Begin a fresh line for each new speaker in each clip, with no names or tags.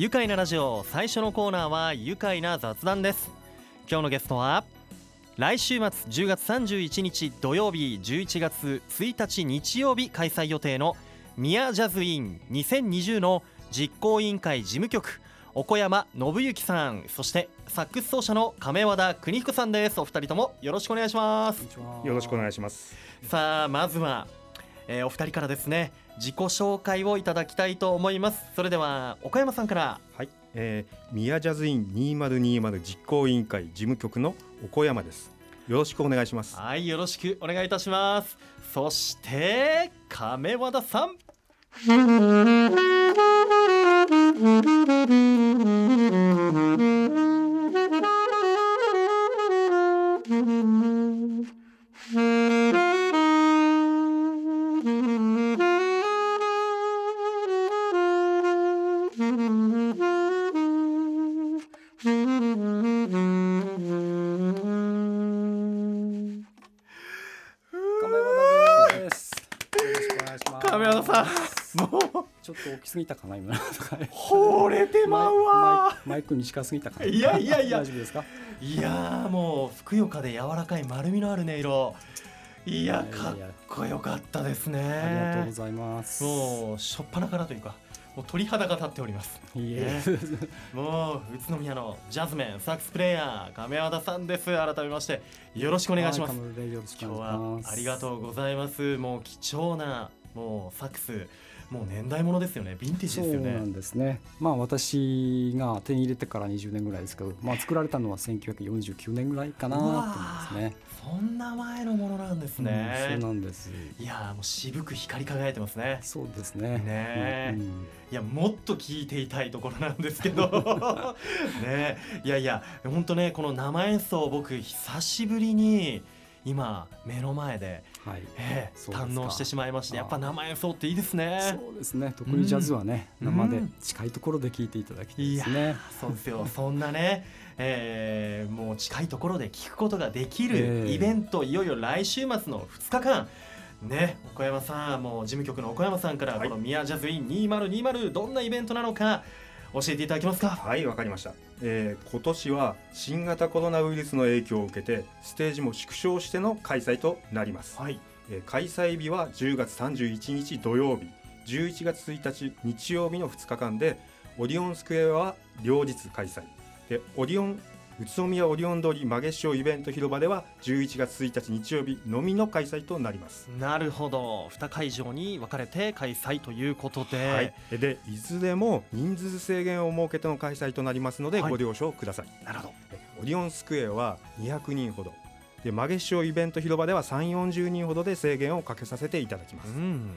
愉快なラジオ最初のコーナーは愉快な雑談です。今日のゲストは来週末10月31日土曜日11月1日日曜日開催予定のミヤジャズイン2020の実行委員会事務局岡山信之さんそしてサックス奏者の亀和田邦彦さんです。お二人ともよろしくお願いします。
よろしくお願いします。
さあまずは、えー、お二人からですね自己紹介をいただきたいと思います。それでは岡山さんから。
はい、えー、ミヤジャズイン2020実行委員会事務局の岡山です。よろしくお願いします。
はいよろしくお願いいたします。そして亀和田さん
すぎたかな今。
惚れてまうわ
マイクに近すぎたかな。
いやいやいや。
大丈夫ですか？
いやもうふくよかで柔らかい丸みのある音色。いやかっこよかったですね。
ありがとうございます。
もうしょっぱなからというかもう鳥肌が立っております。
いえ、
もう宇都宮のジャズメンサックスプレーヤー亀和田さんです。改めましてよろしくお願いします。今日はありがとうございます。もう貴重なもうサックスもう年代物ですよね。ヴィンテージですよね。
そうなんですね。まあ私が手に入れてから20年ぐらいですけど、まあ、作られたのは1949年ぐらいかなと思いますね。
そんな前のものなんですね、
うん、そうなんです。
いやもう渋く光り輝いてますね。
そうですね。
ね、うん、いやもっと聞いていたいところなんですけど。ねいやいや本当ねこの生演奏僕久しぶりに今目の前で、はい。えー、堪能してしまいましてやっぱ生演奏っていいですね。
そうですね。特にジャズはね、うん、生で近いところで聴いていただきたいですね、
そうですよ。そんなねえー、もう近いところで聞くことができるイベント、えー、いよいよ来週末の2日間。ね、岡山さんもう事務局の岡山さんからこの「ミヤジャズイン2020」どんなイベントなのか教えていただけますか？
はいわかりました、えー、今年は新型コロナウイルスの影響を受けてステージも縮小しての開催となります、はい、えー、開催日は10月31日土曜日11月1日日曜日の2日間でオリオンスクエアは両日開催。でオリオン宇都宮オリオン通り曲げ潮イベント広場では11月1日日曜日のみの開催となります。
なるほど。2会場に分かれて開催ということで、
はい、でいずれも人数制限を設けての開催となりますので、ご了承ください。
なるほど。
オリオンスクエアは200人ほど。で曲げ潮イベント広場では3 4 0人ほどで制限をかけさせていただきます、うん、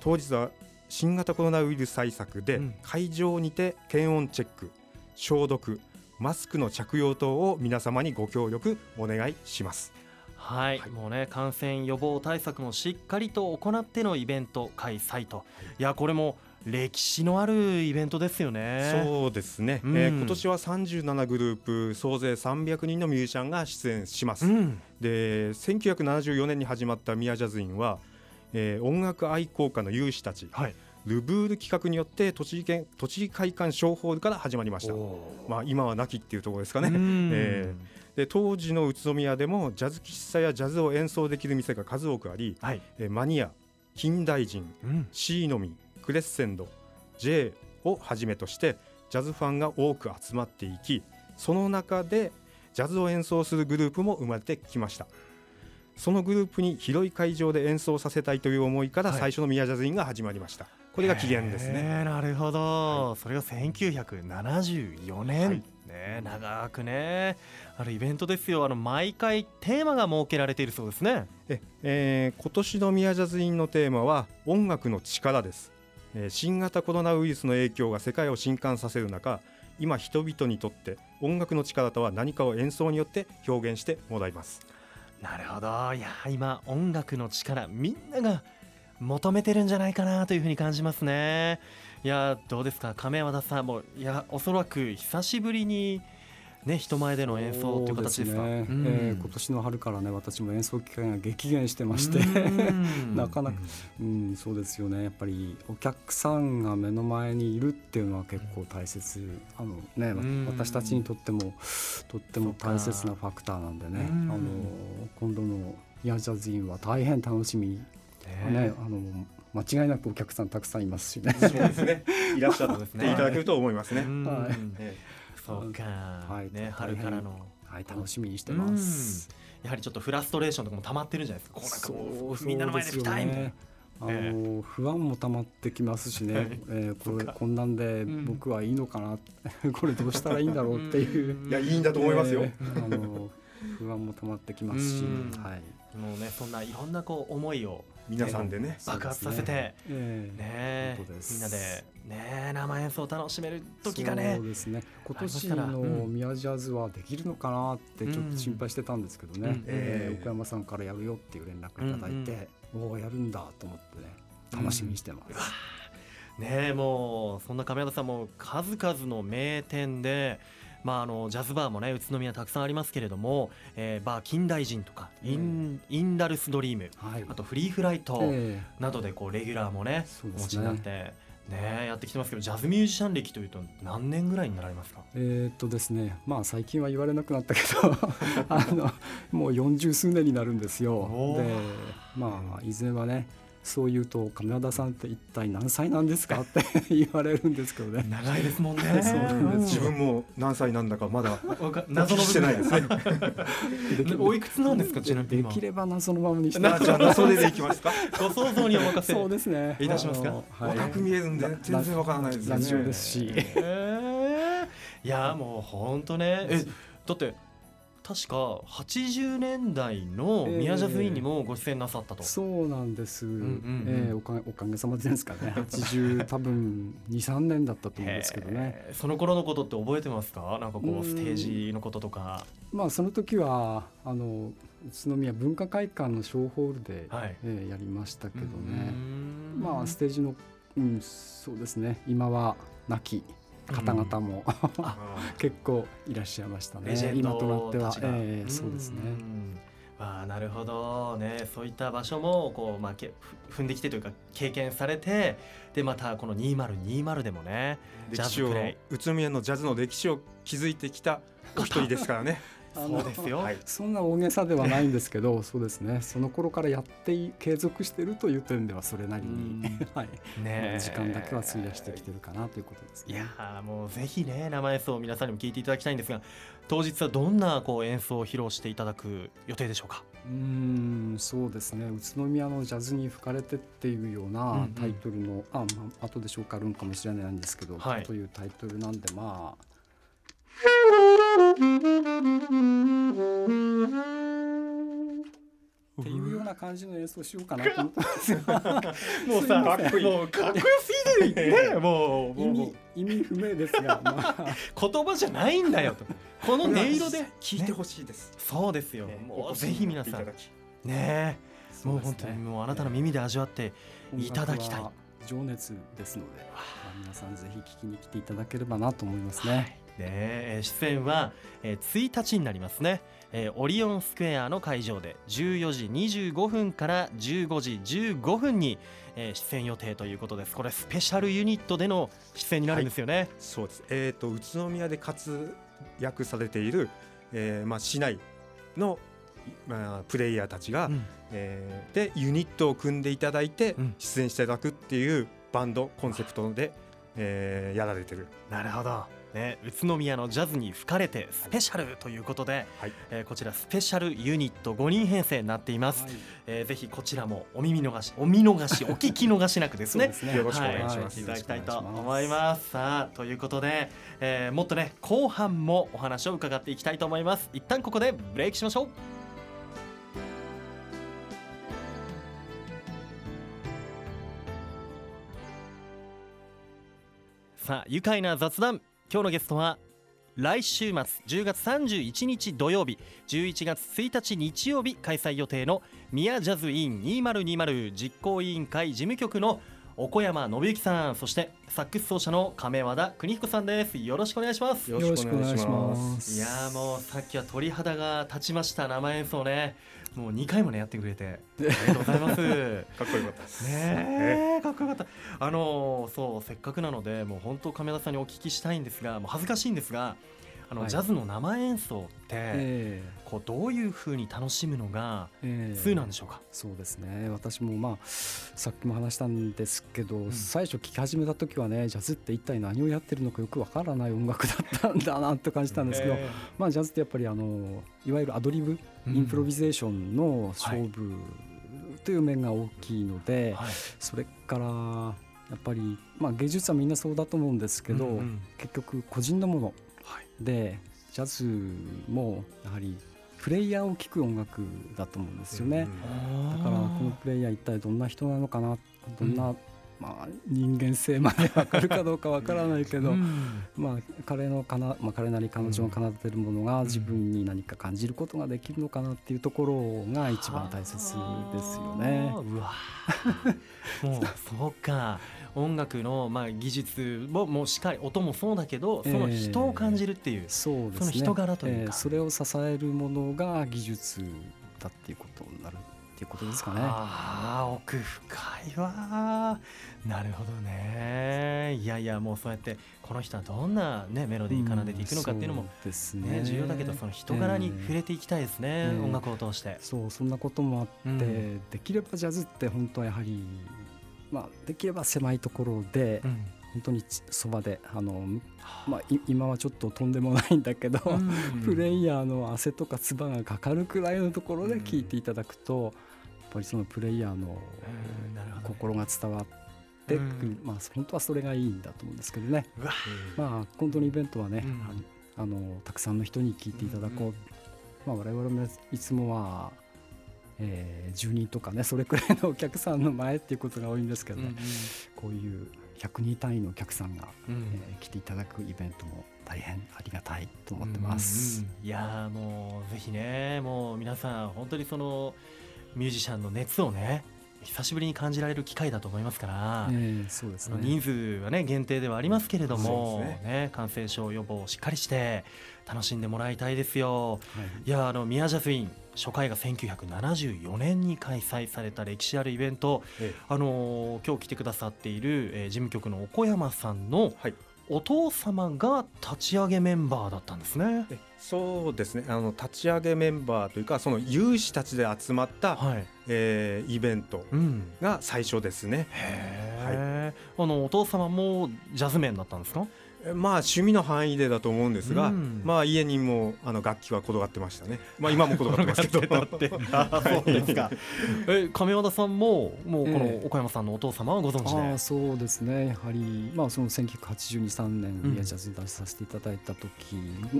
当日は新型コロナウイルス対策で会場にて検温チェック消毒マスクの着用等を皆様にご協力お願いします。
はい、はい、もうね感染予防対策もしっかりと行ってのイベント開催と、いやこれも歴史のあるイベントですよね。
そうですね。うん、えー、今年は37グループ総勢300人のミュージシャンが出演します。うん、で、1974年に始まったミヤジャズインは、えー、音楽愛好家の有志たち、はい、ルブール企画によって栃木県栃木会館商法から始まりました。まあ今は亡きっていうところですかね。えー、で当時の宇都宮でもジャズ喫茶やジャズを演奏できる店が数多くあり、はい、えマニア、近代人、うん、シーノミ、クレッセンド、J をはじめとしてジャズファンが多く集まっていき、その中でジャズを演奏するグループも生まれてきました。そのグループに広い会場で演奏させたいという思いから最初のミヤジャズインが始まりました。はいこれが起源ですね。
なるほど、はい、それが1974年、はい、ね長くね。あるイベントですよ。あの毎回テーマが設けられているそうですね。
え、えー、今年の宮ジャズインのテーマは音楽の力です、えー、新型コロナウイルスの影響が世界を震撼させる中今人々にとって音楽の力とは何かを演奏によって表現してもらいます。
なるほど。いや今音楽の力みんなが求めてるんじゃないかなというふうに感じますね。いやどうですか？亀和田さんもいやおそらく久しぶりにね人前での演奏という形ですか？
ね。
うん。
えー今年の春からね私も演奏機会が激減してまして。
うん。
なかなかうん。そうですよね。やっぱりお客さんが目の前にいるっていうのは結構大切。あのね
うん。
私たちにとってもとっても大切なファクターなんでね。
うん。
あの今度のミヤジャズインは大変楽しみにね。
ね
あの間違いなくお客さんたくさんいますしね。
そうですね。いらっしゃっ
そうですね。
てい。ただけると思いますね。
うん。
はい
え
そうか、
はい。
ね春からの。
はい楽しみにしてます。
やはりちょっとフラストレーションとかも溜まってるんじゃないですか。こうみんなの前で吹きたいみたいな。
あの不安も溜まってきますしね、
はい。
えーこれこんなんで
うん。
僕はいいのかな、これどうしたらいいんだろうっていう、
いやいいんだと思いますよ。
えーあの不安も溜まってきますし、
うん。
はい、
もうねそんないろんなこう思いを
皆さんでね。
爆発させて。
ええ。
ね
本当です。
みんなでね生演奏を楽しめる時がね。
そうですね。今年の
うん。
ミヤジャズはできるのかなってちょっと心配してたんですけどね、
うん。
えー
ええ
岡山さんからやるよっていう連絡いただいて、おおやるんだと思ってね楽しみにしてます。
ねもうそんな亀田さんも数々の名店で、まあ、あのジャズバーもね宇都宮たくさんありますけれども、えーバー近代人とかイン,、インダルスドリーム
はい、
あとフリーフライト
え
などでこうレギュラーもね
そうですね。
お持ちになって。ね、やってきてますけどジャズミュージシャン歴というと何年ぐらいになられますか？
えーっとですねまあ最近は言われなくなったけど あのもう40数年になるんですよ。
おー。
でまあ以前はねそう言うと亀田さんって一体何歳なんですか？って言われるんですけどね。
長いですもんね。
そうなんです
自分も何歳なんだかまだ謎のしてないです。
おいくつなんですか？ちなみに今。
できれば謎のままにして。
あじゃあ それでいきますか？
ご想像にお任せ。
そうですね。
いたしますか？
若く見えるんで全然わからないですよね。
ラジオですし。
えー。いやもう本当ね。えだって確か80年代の宮ジャズインにもご出演なさったと、
そうなんです、
んうんうん。
えーおかげおかげさまでですかね。80多分23年だったと思うんですけどね。
へーその頃のことって覚えてますか？なんかこ
う
うん。ステージのこととか。
まあその時はあの宇都宮文化会館の小ホールで、
はい。
えーやりましたけど
う
ねまあステージの、うん、そうですね。今は亡き方々も、
あ
結構いらっしゃいましたね。
レジェン
今となっては。えーそうですね。
ん。ああなるほど。ねそういった場所もこう、まあ、けふ踏んできてというか経験されてでまたこの2020でもねジャ
歴史を宇都宮のジャズの歴史を築いてきたお一人ですからね。
あの
そうですよ、
はい。
そんな大げさではないんですけどそうですね。その頃からやってい継続しているという点ではそれなりに、はい、
ね
時間だけは費やしてきてるかなということですね。
いやーもうぜひね生演奏を皆さんにも聞いていただきたいんですが当日はどんなこう演奏を披露していただく予定でしょうか？
うーんそうですね。宇都宮のジャズに吹かれてっていうよう
うんう
なん。タイトルの、あ、まあ後で紹介あるんかもしれないんですけど、
はい。
というタイトルなんでまあっていうような感じの演奏しようかなと思って。ますよ
もうさ
かっこいい
もうかっこよすぎるねもう。
意味意味不明ですが、まあ、
言葉じゃないんだよと。この音色で。
聞いてほしいです。
そうですよ、
ね
もうぜひ皆さん。ねえ。もう本当にもうあなたの耳で味わっていただきたい。
情熱ですので、まあ皆さんぜひ聞きに来ていただければなと思いますね。
ねえー出演は、えー1日になりますね、えーオリオンスクエアの会場で14時25分から15時15分に、えー出演予定ということです。これスペシャルユニットでの出演になるんですよね、
そうです。えっ、と宇都宮で活躍されている、えーまあ市内のまあプレイヤーたちが、
うん。
えーでユニットを組んでいただいて
うん。
出演していただくっていうバンドコンセプトで、えーやられてる。
なるほど、ね、宇都宮のジャズに吹かれてスペシャルということで、
はい。
えーこちらスペシャルユニット5人編成になっています、
はい。
えーぜひこちらもお耳逃しお見逃し お聞き逃しなくですね。
ね。
よろしくお願いします。
はい、いただきたいと思います。さあということで、えーもっとね後半もお話を伺っていきたいと思います。一旦ここでブレイクしましょう。さあ愉快な雑談今日のゲストは来週末10月31日土曜日11月1日日曜日開催予定のミヤジャズイン2020実行委員会事務局の小山信之さんそしてサックス奏者の亀和田邦彦さんです。よろしくお願いします。
よろしくお願いします。
いやもうさっきは鳥肌が立ちました。生演奏ねもう2回もねやってくれて。ありがとうございます。
かっこよかったです。
ねえかっこよかった。あのそうせっかくなのでもう本当亀田さんにお聞きしたいんですがもう恥ずかしいんですがあの、はい、ジャズの生演奏って、えー、こうどういうふうに楽しむのが通なんでしょうか、
えー、そうですね。私もまあさっきも話したんですけど、うん、最初聴き始めた時はねジャズって一体何をやってるのかよくわからない音楽だったんだなと感じたんですけど、えー、まあジャズってやっぱりあのいわゆるアドリブ、うん、インプロビゼーションの勝負という面が大きいので、はい、それからやっぱり、まあ、芸術はみんなそうだと思うんですけど、うんうん、結局個人のものでジャズもやはりプレイヤーを聴く音楽だと思うんですよね、だからこのプレイヤー一体どんな人なのかなどんな、うん、まあ、人間性まで分かるかどうか分からないけど、うん、まあ、彼のかな、まあ、彼なり彼女の奏でてるものが自分に何か感じることができるのかなっていうところが一番大切ですよね。
うわもう そうか。音楽のまあ技術ももうしっかり音もそうだけどその人を感じるっていう、えー、そうですね、その人柄というか、えー、
それを支えるものが技術だっていうことになるいうことですかね。
ああ奥深いわ。なるほどね。いやいやもうそうやってこの人はどんな、ね、メロディー奏でていくのかっていうのも、ね、ね、重要だけどその人柄に触れていきたいですね、えー、音楽を通して。
そうそんなこともあって、うん、できればジャズって本当はやはりまあ、できれば狭いところで、うん、本当にそばであの、まあ、今はちょっととんでもないんだけど、うん、プレイヤーの汗とか唾がかかるくらいのところで聞いていただくと、ぱりそのプレイヤーの心が伝わって。うん、まあ、本当はそれがいいんだと思うんですけどね、まあ、本当にイベントはね、あのたくさんの人に聞いていただこう、まあ、我々もいつもはえー、10人とかねそれくらいのお客さんの前っていうことが多いんですけどね、こういう100人単位のお客さんが、うん、えー、来ていただくイベントも大変ありがたいと思ってます。
うんうん、いやもうぜひねもう皆さん本当にそのミュージシャンの熱をね久しぶりに感じられる機会だと思いますから、えーそうですね、人数は、ね、限定ではありますけれども、ね、ね、感染症予防をしっかりして楽しんでもらいたいですよ。はい、いやあのミヤジャズイン初回が1974年に開催された歴史あるイベント、ええ、あの今日来てくださっている、えー、事務局の小山さんの、はいお父様が立ち上げメンバーだったんですね。
そうですね。あの立ち上げメンバーというかその有志たちで集まった、はい、えー、イベントが最初ですね。
うん、はい、あのお父様もジャズメンだったんですか？
まあ趣味の範囲でだと思うんですが、うん、まあ家にもあの楽器は転がってましたね。まあ今も転がってますけど。
そうですか。え亀和田さんももうこの岡山さんのお父様はご存知で、え
ー、あそうですね。やはりまあその1982、3年ミヤジャズに出させていただいた時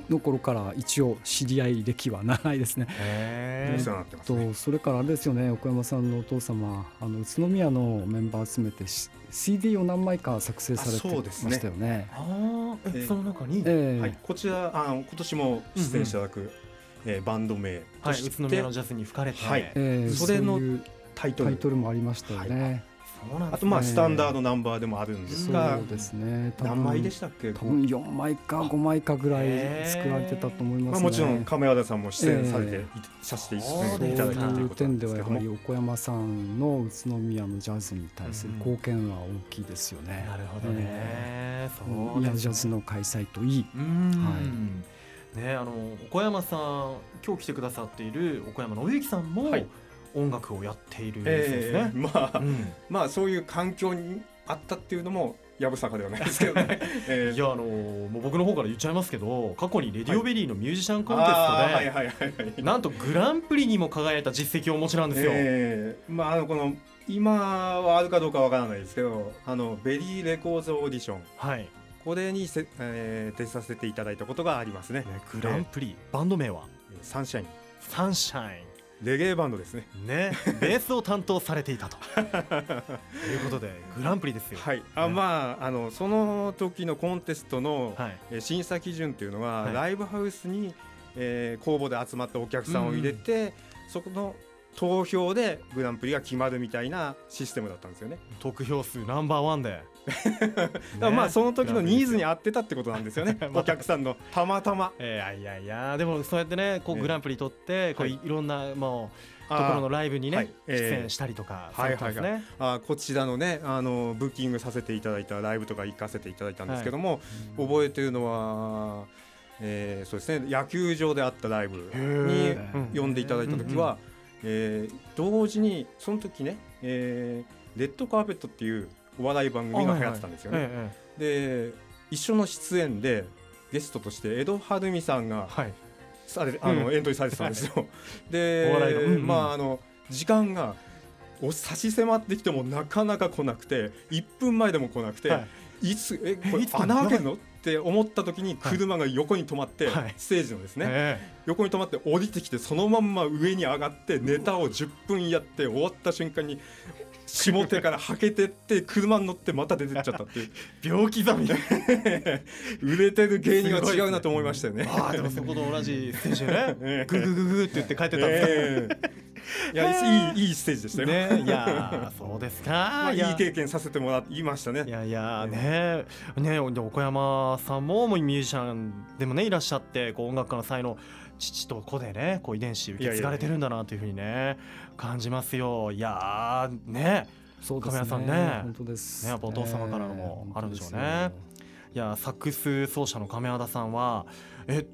の頃から一応知り合い歴は長いですね。
えー、
ね、とそれからあれですよね。岡山さんのお父様あの宇都宮のメンバー集めて CD を何枚か作成されてましたよね。
えその中に、
えー、はい、こちらあ今年も出演していただく、うんうん、えー、バンド名
として、はい、宇都宮のジャズに吹かれて、はい。
えー、それのタイトル。タイトルもありましたよね。はい
あとまあスタンダードナンバーでもあるんですが、
そうですね。
何枚でしたっけ？
多分4枚か5枚かぐらい作られてたと思います、ね、まあ
もちろん亀和田さんも出演されて、させていただいた
という点ではやはり横山さんの宇都宮のジャズに対する貢献は大きいですよね。
なるほどね。
そう宮ジャズの開催といい。は
い。ねあの小山さん今日来てくださっている岡山信之さんも、はい音楽をやっているんですね、えー、
まあ、うん、まあそういう環境にあったっていうのもやぶさかではないですけどね、
えー、いやあのもう僕の方から言っちゃいますけど過去にレディオベリーのミュージシャンコンテストでなんとグランプリにも輝いた実績をお持ちなんですよ。
えー、まああのこの今はあるかどうかわからないですけどあのベリーレコーズオーディション、はい、これにせ、えー、出させていただいたことがありますね。ね
グランプリ、バンド名は？
サンシャイン。
サンシャイン。
レゲエバンドですね。
ね、ベースを担当されていたと いうことでグランプリですよ。
はい。あ、ね、まああのその時のコンテストの、はい、審査基準っていうのは、はい、ライブハウスに、えー、公募で集まったお客さんを入れて、うん、そこの投票でグランプリが決まるみたいなシステムだったんですよね。
得票数ナンバーワンで。
ね、まあその時のニーズに合ってたってことなんですよね。お客さんの。たまたま。
いやいやいや。でもそうやってねこうグランプリ取ってこうい。ろんなもうところのライブにね、出演したりとか
はいはいはい、あこちらのねあのブッキングさせていただいたライブとか行かせていただいたんですけども、はい、覚えてるのは、えー、そうですね野球場であったライブに呼んでいただいた時は、えー、同時にその時ね、えー、レッドカーペットっていうお笑い番組が流行ってたんですよね。はいはい、で一緒の出演でゲストとして江戸晴美さんが、はい、されあの、うん、エントリーされてたんですよ。で、うんうん、まああの時間がお差し迫ってきてもなかなか来なくて1分前でも来なくて、はい、いつえこれ穴開けるの？って思った時に車が横に止まって、はい、ステージのですね、はい、横に止まって降りてきてそのまんま上に上がってネタを10分やって終わった瞬間に下手からはけてって車に乗ってまた出てっちゃったっていう。
秒刻み
売れてる芸人は違うなと思いましたよね。
ああでもそこと同じステ ージねググググって言って帰ってたんですか、え
ー、いやいいいいステージでしたよ。
ね、いやそうですか、ま
あ、いい経験させてもらいましたね。
いやいやね。ね岡山さんももうミュージシャンでもねいらっしゃってこう音楽家の才能父と子でねこう遺伝子受け継がれてるんだなというふうにね感じますよ。いやね。
そうですね。
さんね。
本当です。
ねやっぱお父様からのもあるんでしょうね。いやサックス奏者の亀和田さんはえ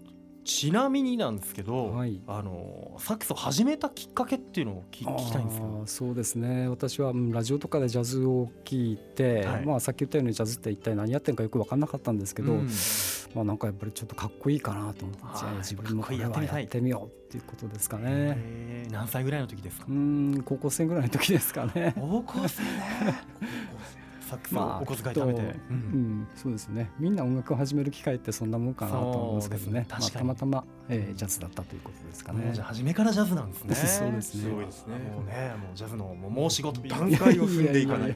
ちなみになんですけど、はい、あのサックスを始めたきっかけっていうのを聞きたいんですよ。
そうですね。私はラジオとかでジャズを聞いて、はい、まあ、さっき言ったようにジャズって一体何やってるかよく分かんなかったんですけど、うん、まあ、なんかやっぱりちょっとかっこいいかなと思って自分もこれはやってみようっていうことですかね。
何歳ぐらいの時ですか？
うん高校生ぐらいの時ですかね。
高校生。ねサックスお小遣い食べて、まあ、
うん、うん、そうですねみんな音楽を始める機会ってそんなもんかなと思うんですけどねまあ、たまたま、えー、ジャズだったということですかね。
じゃ初めからジャズなんですね。
そうですね。
すごいですね。
もうねもうジャズのもう申し事
段階を踏んでいかない。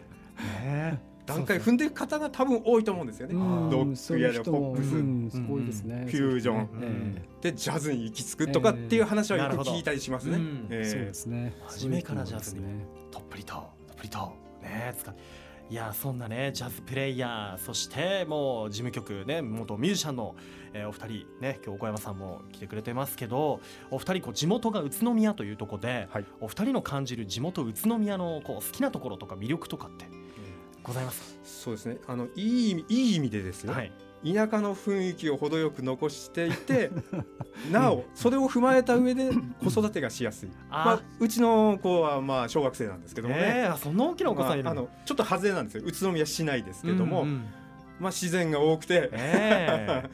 ね段階踏んでいく方が多分多いと思うんですよね。ドッグやポップス、
すごいですね。
フュージョン、でジャズに行き着くとかっていう話はよく聞いたりしますね。
そうですね。
初めからジャズにとっぷりととっぷりとね使って。いやそんなねジャズプレイヤーそしてもう事務局ね元ミュージシャンの、えー、お二人ね今日岡山さんも来てくれてますけどお二人こう地元が宇都宮というところで、はい、お二人の感じる地元宇都宮のこう好きなところとか魅力とかってございます
そうですね。あのいい意味いい意味でですね、はい、田舎の雰囲気を程よく残していて なおそれを踏まえた上で 子育てがしやすい。まあ、うちの子はまあ小学生なんですけどもね、
えー、そんな大きなお子さんいる、まあ、あの
ちょっと外れなんですよ。宇都宮市内ですけども、うんうんまあ、自然が多くて、え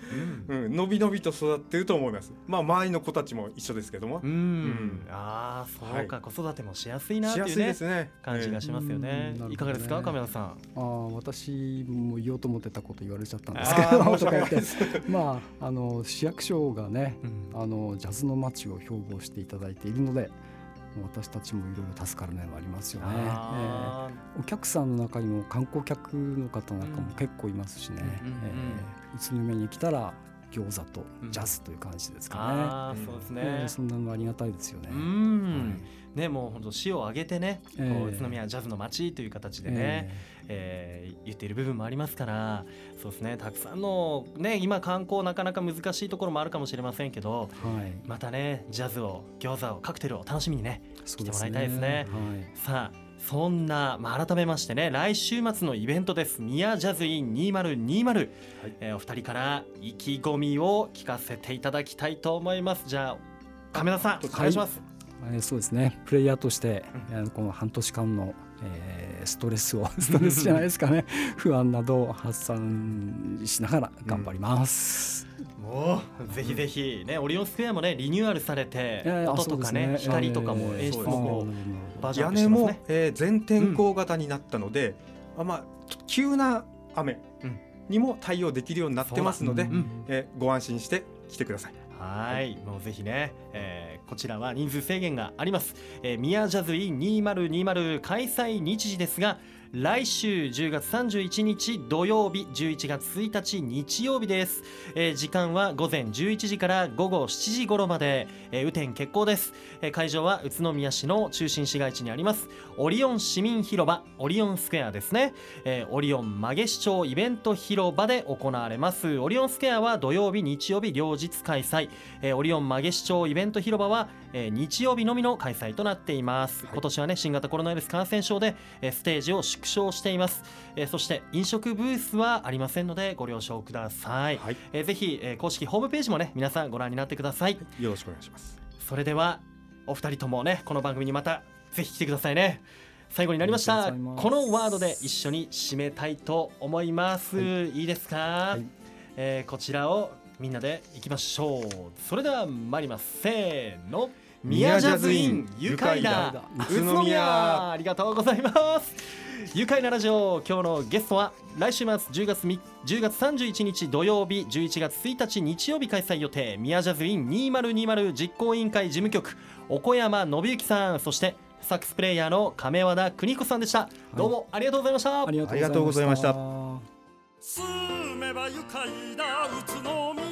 ー うん、のびのびと育ってると思います。まあ、周りの子たちも一緒ですけども。うん、う
ん、ああ、そうか、はい、子育てもしやすいなっていうね。ね感じがしますよね。えー、いかがですか、亀田さん。あ
あ、私も言おうと思ってたこと言われちゃったんですけど。まあ、あの市役所がね、うん、あのジャズの街を標榜していただいているので。私たちもいろいろ助かる面はありますよね、えー、お客さんの中にも観光客の方なんかも結構いますしね、うんえー、宇都宮に来たら餃子とジャズという感じですか
ね。そうですね、
えー、そんなのありがたいですよね。う
ん、はい、ねもう本当市を挙げてね、えー、宇都宮ジャズの街という形でね、えー、えー、言っている部分もありますからそうですね。たくさんのね今観光なかなか難しいところもあるかもしれませんけど、はい、またねジャズを餃子をカクテルを楽しみにね来てもらいたいですね。すね。はい、さあそんな、まあ、改めましてね来週末のイベントです。宮ジャズイン2020、はい。えー、お二人から意気込みを聞かせていただきたいと思います。じゃあ亀田さんお願いします、
はい、そうですね。プレイヤーとして、うん、この半年間の、えー、ストレスを ストレスじゃないですかね。不安などを発散しながら頑張ります、
うんもうぜひぜひねオリオンスクエアもねリニューアルされて音とかね光とかも演出も
バージョン屋根も、え全天候型になったので、あまあ急な雨にも対応できるようになってますので、えご安心して来てください。
はい、もうぜひね、えー、こちらは人数制限があります。えー、ミヤジャズイン2020開催日時ですが、来週10月31日土曜日11月1日日曜日です、えー、時間は午前11時から午後7時頃まで、えー、雨天決行です、えー、会場は宇都宮市の中心市街地にあります。オリオン市民広場オリオンスクエアですね、えー、オリオン曲げ市長イベント広場で行われます。オリオンスクエアは土曜日日曜日両日開催、えー、オリオン曲げ市長イベント広場は、えー、日曜日のみの開催となっています、はい、今年はね新型コロナウイルス感染症で、えー、ステージを縮小しています、えー、そして飲食ブースはありませんのでご了承ください、はい、えー、ぜひ、えー、公式ホームページもね皆さんご覧になってください。
よろしくお願いします。
それではお二人ともねこの番組にまたぜひ来てくださいね。最後になりました。このワードで一緒に締めたいと思います、はい、いいですか、はい、えー、こちらをみんなでいきましょう。それでは参ります。せーの。宮ジャズイン愉快な宇都宮。ありがとうございます愉快なラジオ今日のゲストは来週末10月10月31日土曜日11月1日日曜日開催予定宮ジャズイン2020実行委員会事務局岡山信之さんそしてサックスプレイヤーの亀和田邦彦さんでした、はい、どうもありがとうございました。
ありがとうございました。
住めば愉快な宇都宮